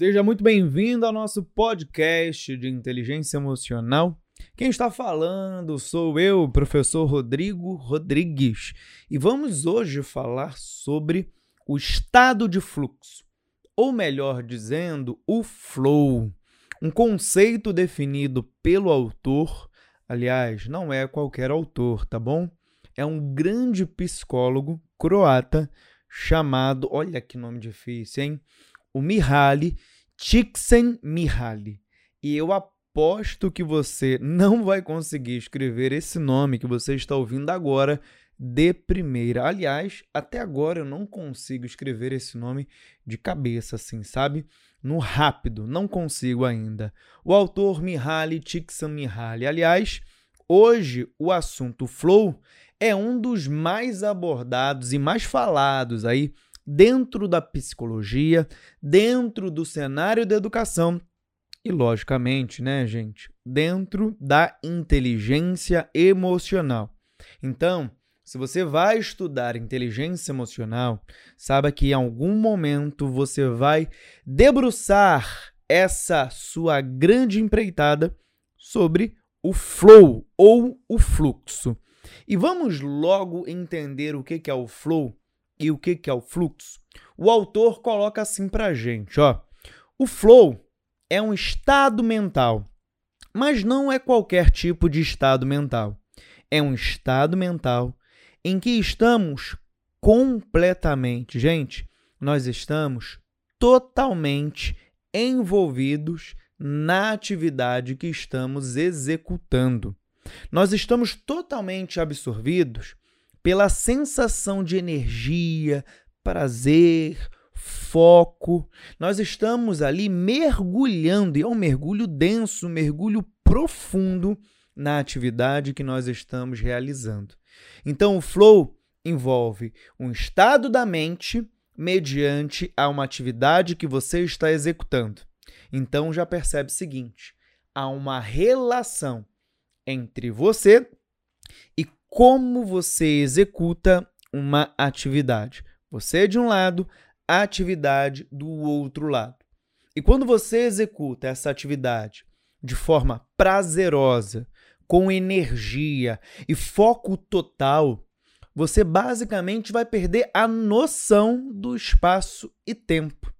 Seja muito bem-vindo ao nosso podcast de inteligência emocional. Quem está falando sou eu, professor Rodrigo Rodrigues, e vamos hoje falar sobre o estado de fluxo, ou melhor dizendo, o flow, um conceito definido pelo autor. Aliás, não é qualquer autor, tá bom? É um grande psicólogo croata chamado, olha que nome difícil, hein? O Mihaly Csikszentmihalyi. E eu aposto que você não vai conseguir escrever esse nome que você está ouvindo agora de primeira. Aliás, até agora eu não consigo escrever esse nome de cabeça assim, sabe? No rápido, não consigo ainda. O autor Mihaly Csikszentmihalyi. Aliás, hoje o assunto flow é um dos mais abordados e mais falados aí dentro da psicologia, dentro do cenário da educação e, logicamente, né, gente, dentro da inteligência emocional. Então, se você vai estudar inteligência emocional, saiba que em algum momento você vai debruçar essa sua grande empreitada sobre o flow ou o fluxo. E vamos logo entender o que é o flow e o que é o fluxo. O autor coloca assim para a gente, ó. O flow é um estado mental, mas não é qualquer tipo de estado mental. É um estado mental em que estamos completamente, gente, nós estamos totalmente envolvidos na atividade que estamos executando. Nós estamos totalmente absorvidos pela sensação de energia, prazer, foco. Nós estamos ali mergulhando, e é um mergulho denso, um mergulho profundo na atividade que nós estamos realizando. Então, o flow envolve um estado da mente mediante a uma atividade que você está executando. Então, já percebe o seguinte: há uma relação entre você e como você executa uma atividade. Você de um lado, a atividade do outro lado. E quando você executa essa atividade de forma prazerosa, com energia e foco total, você basicamente vai perder a noção do espaço e tempo.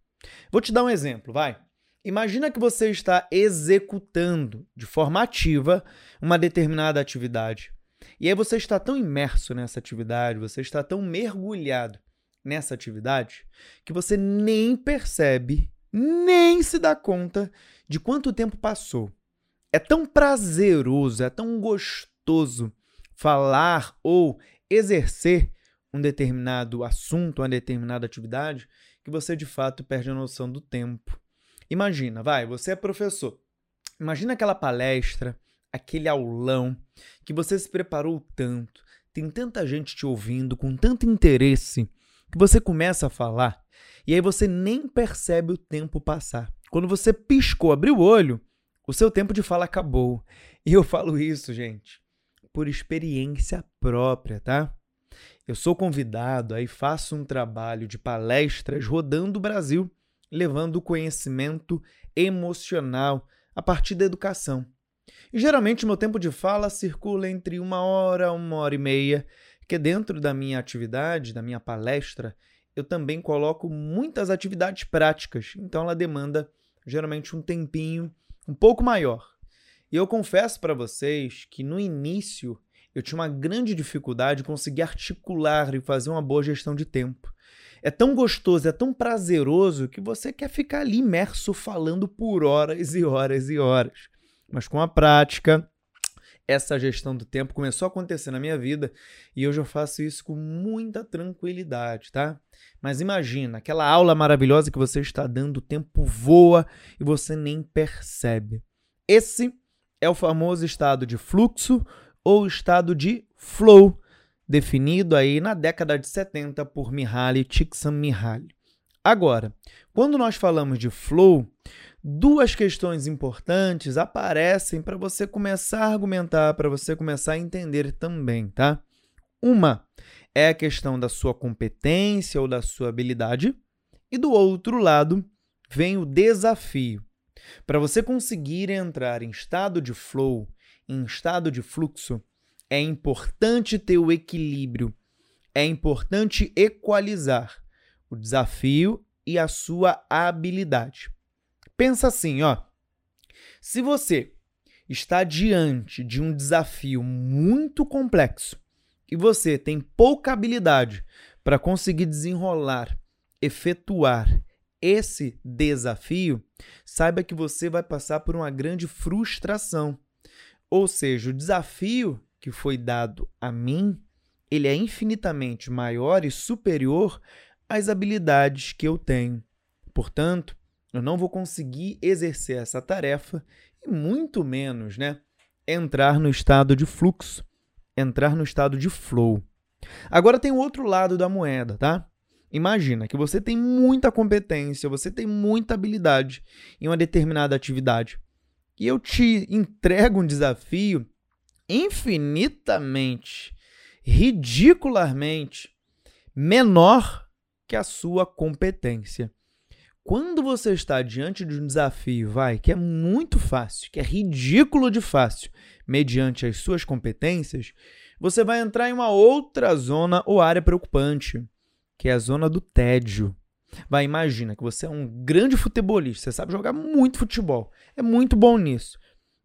Vou te dar um exemplo, vai. Imagina que você está executando de forma ativa uma determinada atividade. E aí você está tão imerso nessa atividade, você está tão mergulhado nessa atividade, que você nem percebe, nem se dá conta de quanto tempo passou. É tão prazeroso, é tão gostoso falar ou exercer um determinado assunto, uma determinada atividade, que você de fato perde a noção do tempo. Imagina, vai, você é professor. Imagina aquela palestra, aquele aulão que você se preparou tanto, tem tanta gente te ouvindo com tanto interesse que você começa a falar e aí você nem percebe o tempo passar. Quando você piscou, abriu o olho, o seu tempo de fala acabou. E eu falo isso, gente, por experiência própria, tá? Eu sou convidado aí faço um trabalho de palestras rodando o Brasil levando conhecimento emocional a partir da educação. E geralmente meu tempo de fala circula entre uma hora, uma hora e meia, que dentro da minha atividade, da minha palestra, eu também coloco muitas atividades práticas, então ela demanda geralmente um tempinho um pouco maior. E eu confesso para vocês que no início eu tinha uma grande dificuldade em conseguir articular e fazer uma boa gestão de tempo é tão gostoso, é tão prazeroso que você quer ficar ali imerso falando por horas e horas e horas. Mas com a prática, essa gestão do tempo começou a acontecer na minha vida e hoje eu faço isso com muita tranquilidade, tá? Mas imagina, aquela aula maravilhosa que você está dando, o tempo voa e você nem percebe. Esse é o famoso estado de fluxo ou estado de flow definido aí na década de 70 por Mihaly Csikszentmihalyi. Agora, quando nós falamos de flow, duas questões importantes aparecem para você começar a argumentar, para você começar a entender também, tá? Uma é a questão da sua competência ou da sua habilidade, e do outro lado, vem o desafio. Para você conseguir entrar em estado de flow, em estado de fluxo, é importante ter o equilíbrio, é importante equalizar o desafio e a sua habilidade. Pensa assim, ó. Se você está diante de um desafio muito complexo e você tem pouca habilidade para conseguir desenrolar, efetuar esse desafio, saiba que você vai passar por uma grande frustração. Ou seja, o desafio que foi dado a mim, ele é infinitamente maior e superior às habilidades que eu tenho. Portanto, eu não vou conseguir exercer essa tarefa e muito menos, né, entrar no estado de fluxo, entrar no estado de flow. Agora tem o outro lado da moeda, tá? Imagina que você tem muita competência, você tem muita habilidade em uma determinada atividade. E eu te entrego um desafio infinitamente, ridicularmente menor que a sua competência. Quando você está diante de um desafio, vai, que é muito fácil, que é ridículo de fácil, mediante as suas competências, você vai entrar em uma outra zona ou área preocupante, que é a zona do tédio. Vai, imagina que você é um grande futebolista, você sabe jogar muito futebol, é muito bom nisso.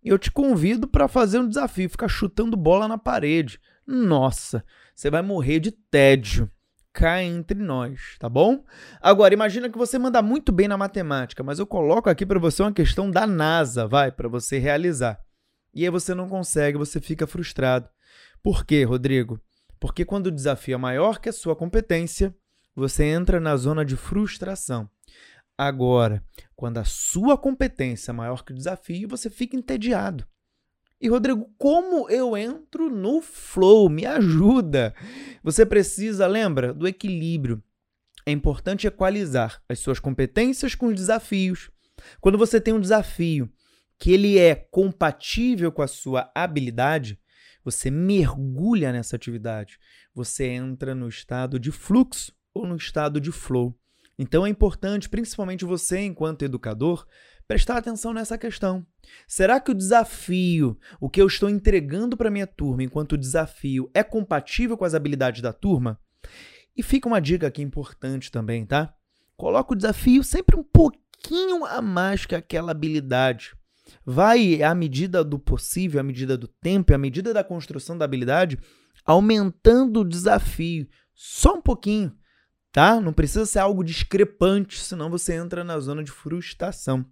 Eu te convido para fazer um desafio, ficar chutando bola na parede. Nossa, você vai morrer de tédio cá entre nós, tá bom? Agora, imagina que você manda muito bem na matemática, mas eu coloco aqui para você uma questão da NASA, vai, para você realizar. E aí você não consegue, você fica frustrado. Por quê, Rodrigo? Porque quando o desafio é maior que a sua competência, você entra na zona de frustração. Agora, quando a sua competência é maior que o desafio, você fica entediado. E Rodrigo, como eu entro no flow? Me ajuda. Você precisa, lembra, do equilíbrio. É importante equalizar as suas competências com os desafios. Quando você tem um desafio que ele é compatível com a sua habilidade, você mergulha nessa atividade. Você entra no estado de fluxo ou no estado de flow. Então é importante, principalmente você, enquanto educador, prestar atenção nessa questão. Será que o desafio, o que eu estou entregando para minha turma enquanto desafio, é compatível com as habilidades da turma? E fica uma dica aqui importante também, tá? Coloca o desafio sempre um pouquinho a mais que aquela habilidade. Vai, à medida do possível, à medida do tempo, à medida da construção da habilidade, aumentando o desafio só um pouquinho, tá? Não precisa ser algo discrepante, senão você entra na zona de frustração.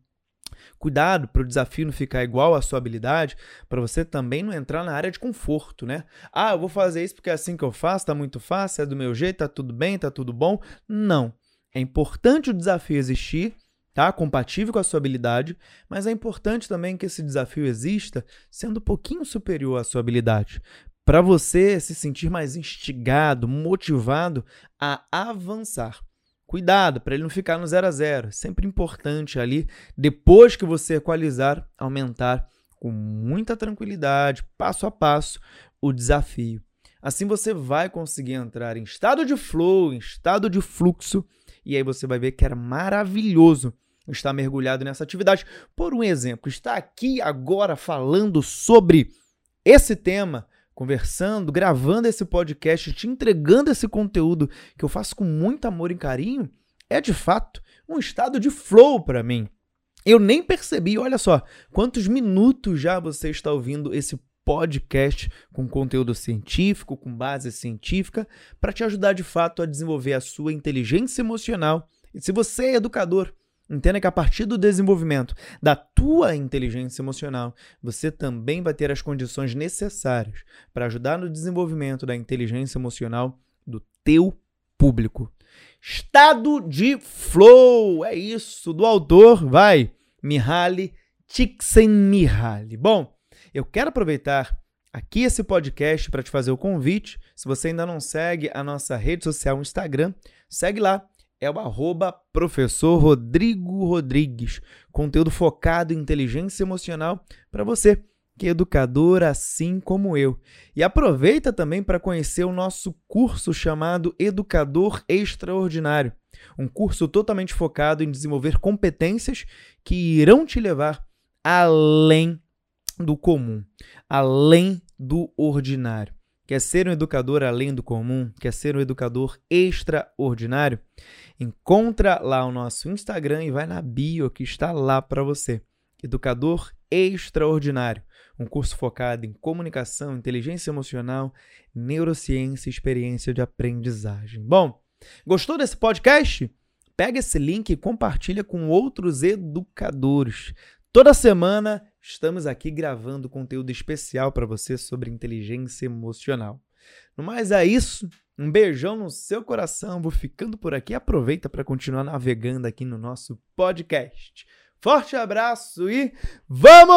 Cuidado para o desafio não ficar igual à sua habilidade, para você também não entrar na área de conforto, né? Ah, eu vou fazer isso porque é assim que eu faço, tá muito fácil, é do meu jeito, tá tudo bem, tá tudo bom. Não. É importante o desafio existir, tá? Compatível com a sua habilidade, mas é importante também que esse desafio exista sendo um pouquinho superior à sua habilidade, para você se sentir mais instigado, motivado a avançar. Cuidado para ele não ficar no zero a zero. Sempre importante ali, depois que você equalizar, aumentar com muita tranquilidade, passo a passo, o desafio. Assim você vai conseguir entrar em estado de flow, em estado de fluxo, e aí você vai ver que era maravilhoso estar mergulhado nessa atividade. Por um exemplo, está aqui agora falando sobre esse tema conversando, gravando esse podcast, te entregando esse conteúdo que eu faço com muito amor e carinho, é de fato um estado de flow para mim. Eu nem percebi, olha só, quantos minutos já você está ouvindo esse podcast com conteúdo científico, com base científica, para te ajudar de fato a desenvolver a sua inteligência emocional. E se você é educador, Entenda que a partir do desenvolvimento da tua inteligência emocional, você também vai ter as condições necessárias para ajudar no desenvolvimento da inteligência emocional do teu público. Estado de flow, é isso, do autor, vai, Mihaly Csikszentmihalyi. Bom, eu quero aproveitar aqui esse podcast para te fazer o convite. Se você ainda não segue a nossa rede social Instagram, segue lá, é o arroba professor Rodrigo Rodrigues. Conteúdo focado em inteligência emocional para você que educador assim como eu. E aproveita também para conhecer o nosso curso chamado Educador Extraordinário, um curso totalmente focado em desenvolver competências que irão te levar além do comum, além do ordinário. Quer ser um educador além do comum? Quer ser um educador extraordinário? Encontra lá o nosso Instagram e vai na bio que está lá para você. Educador Extraordinário, um curso focado em comunicação, inteligência emocional, neurociência e experiência de aprendizagem. Bom, gostou desse podcast? Pega esse link e compartilha com outros educadores. Toda semana estamos aqui gravando conteúdo especial para você sobre inteligência emocional. No mais é isso. Um beijão no seu coração. Vou ficando por aqui. Aproveita para continuar navegando aqui no nosso podcast. Forte abraço e vamos!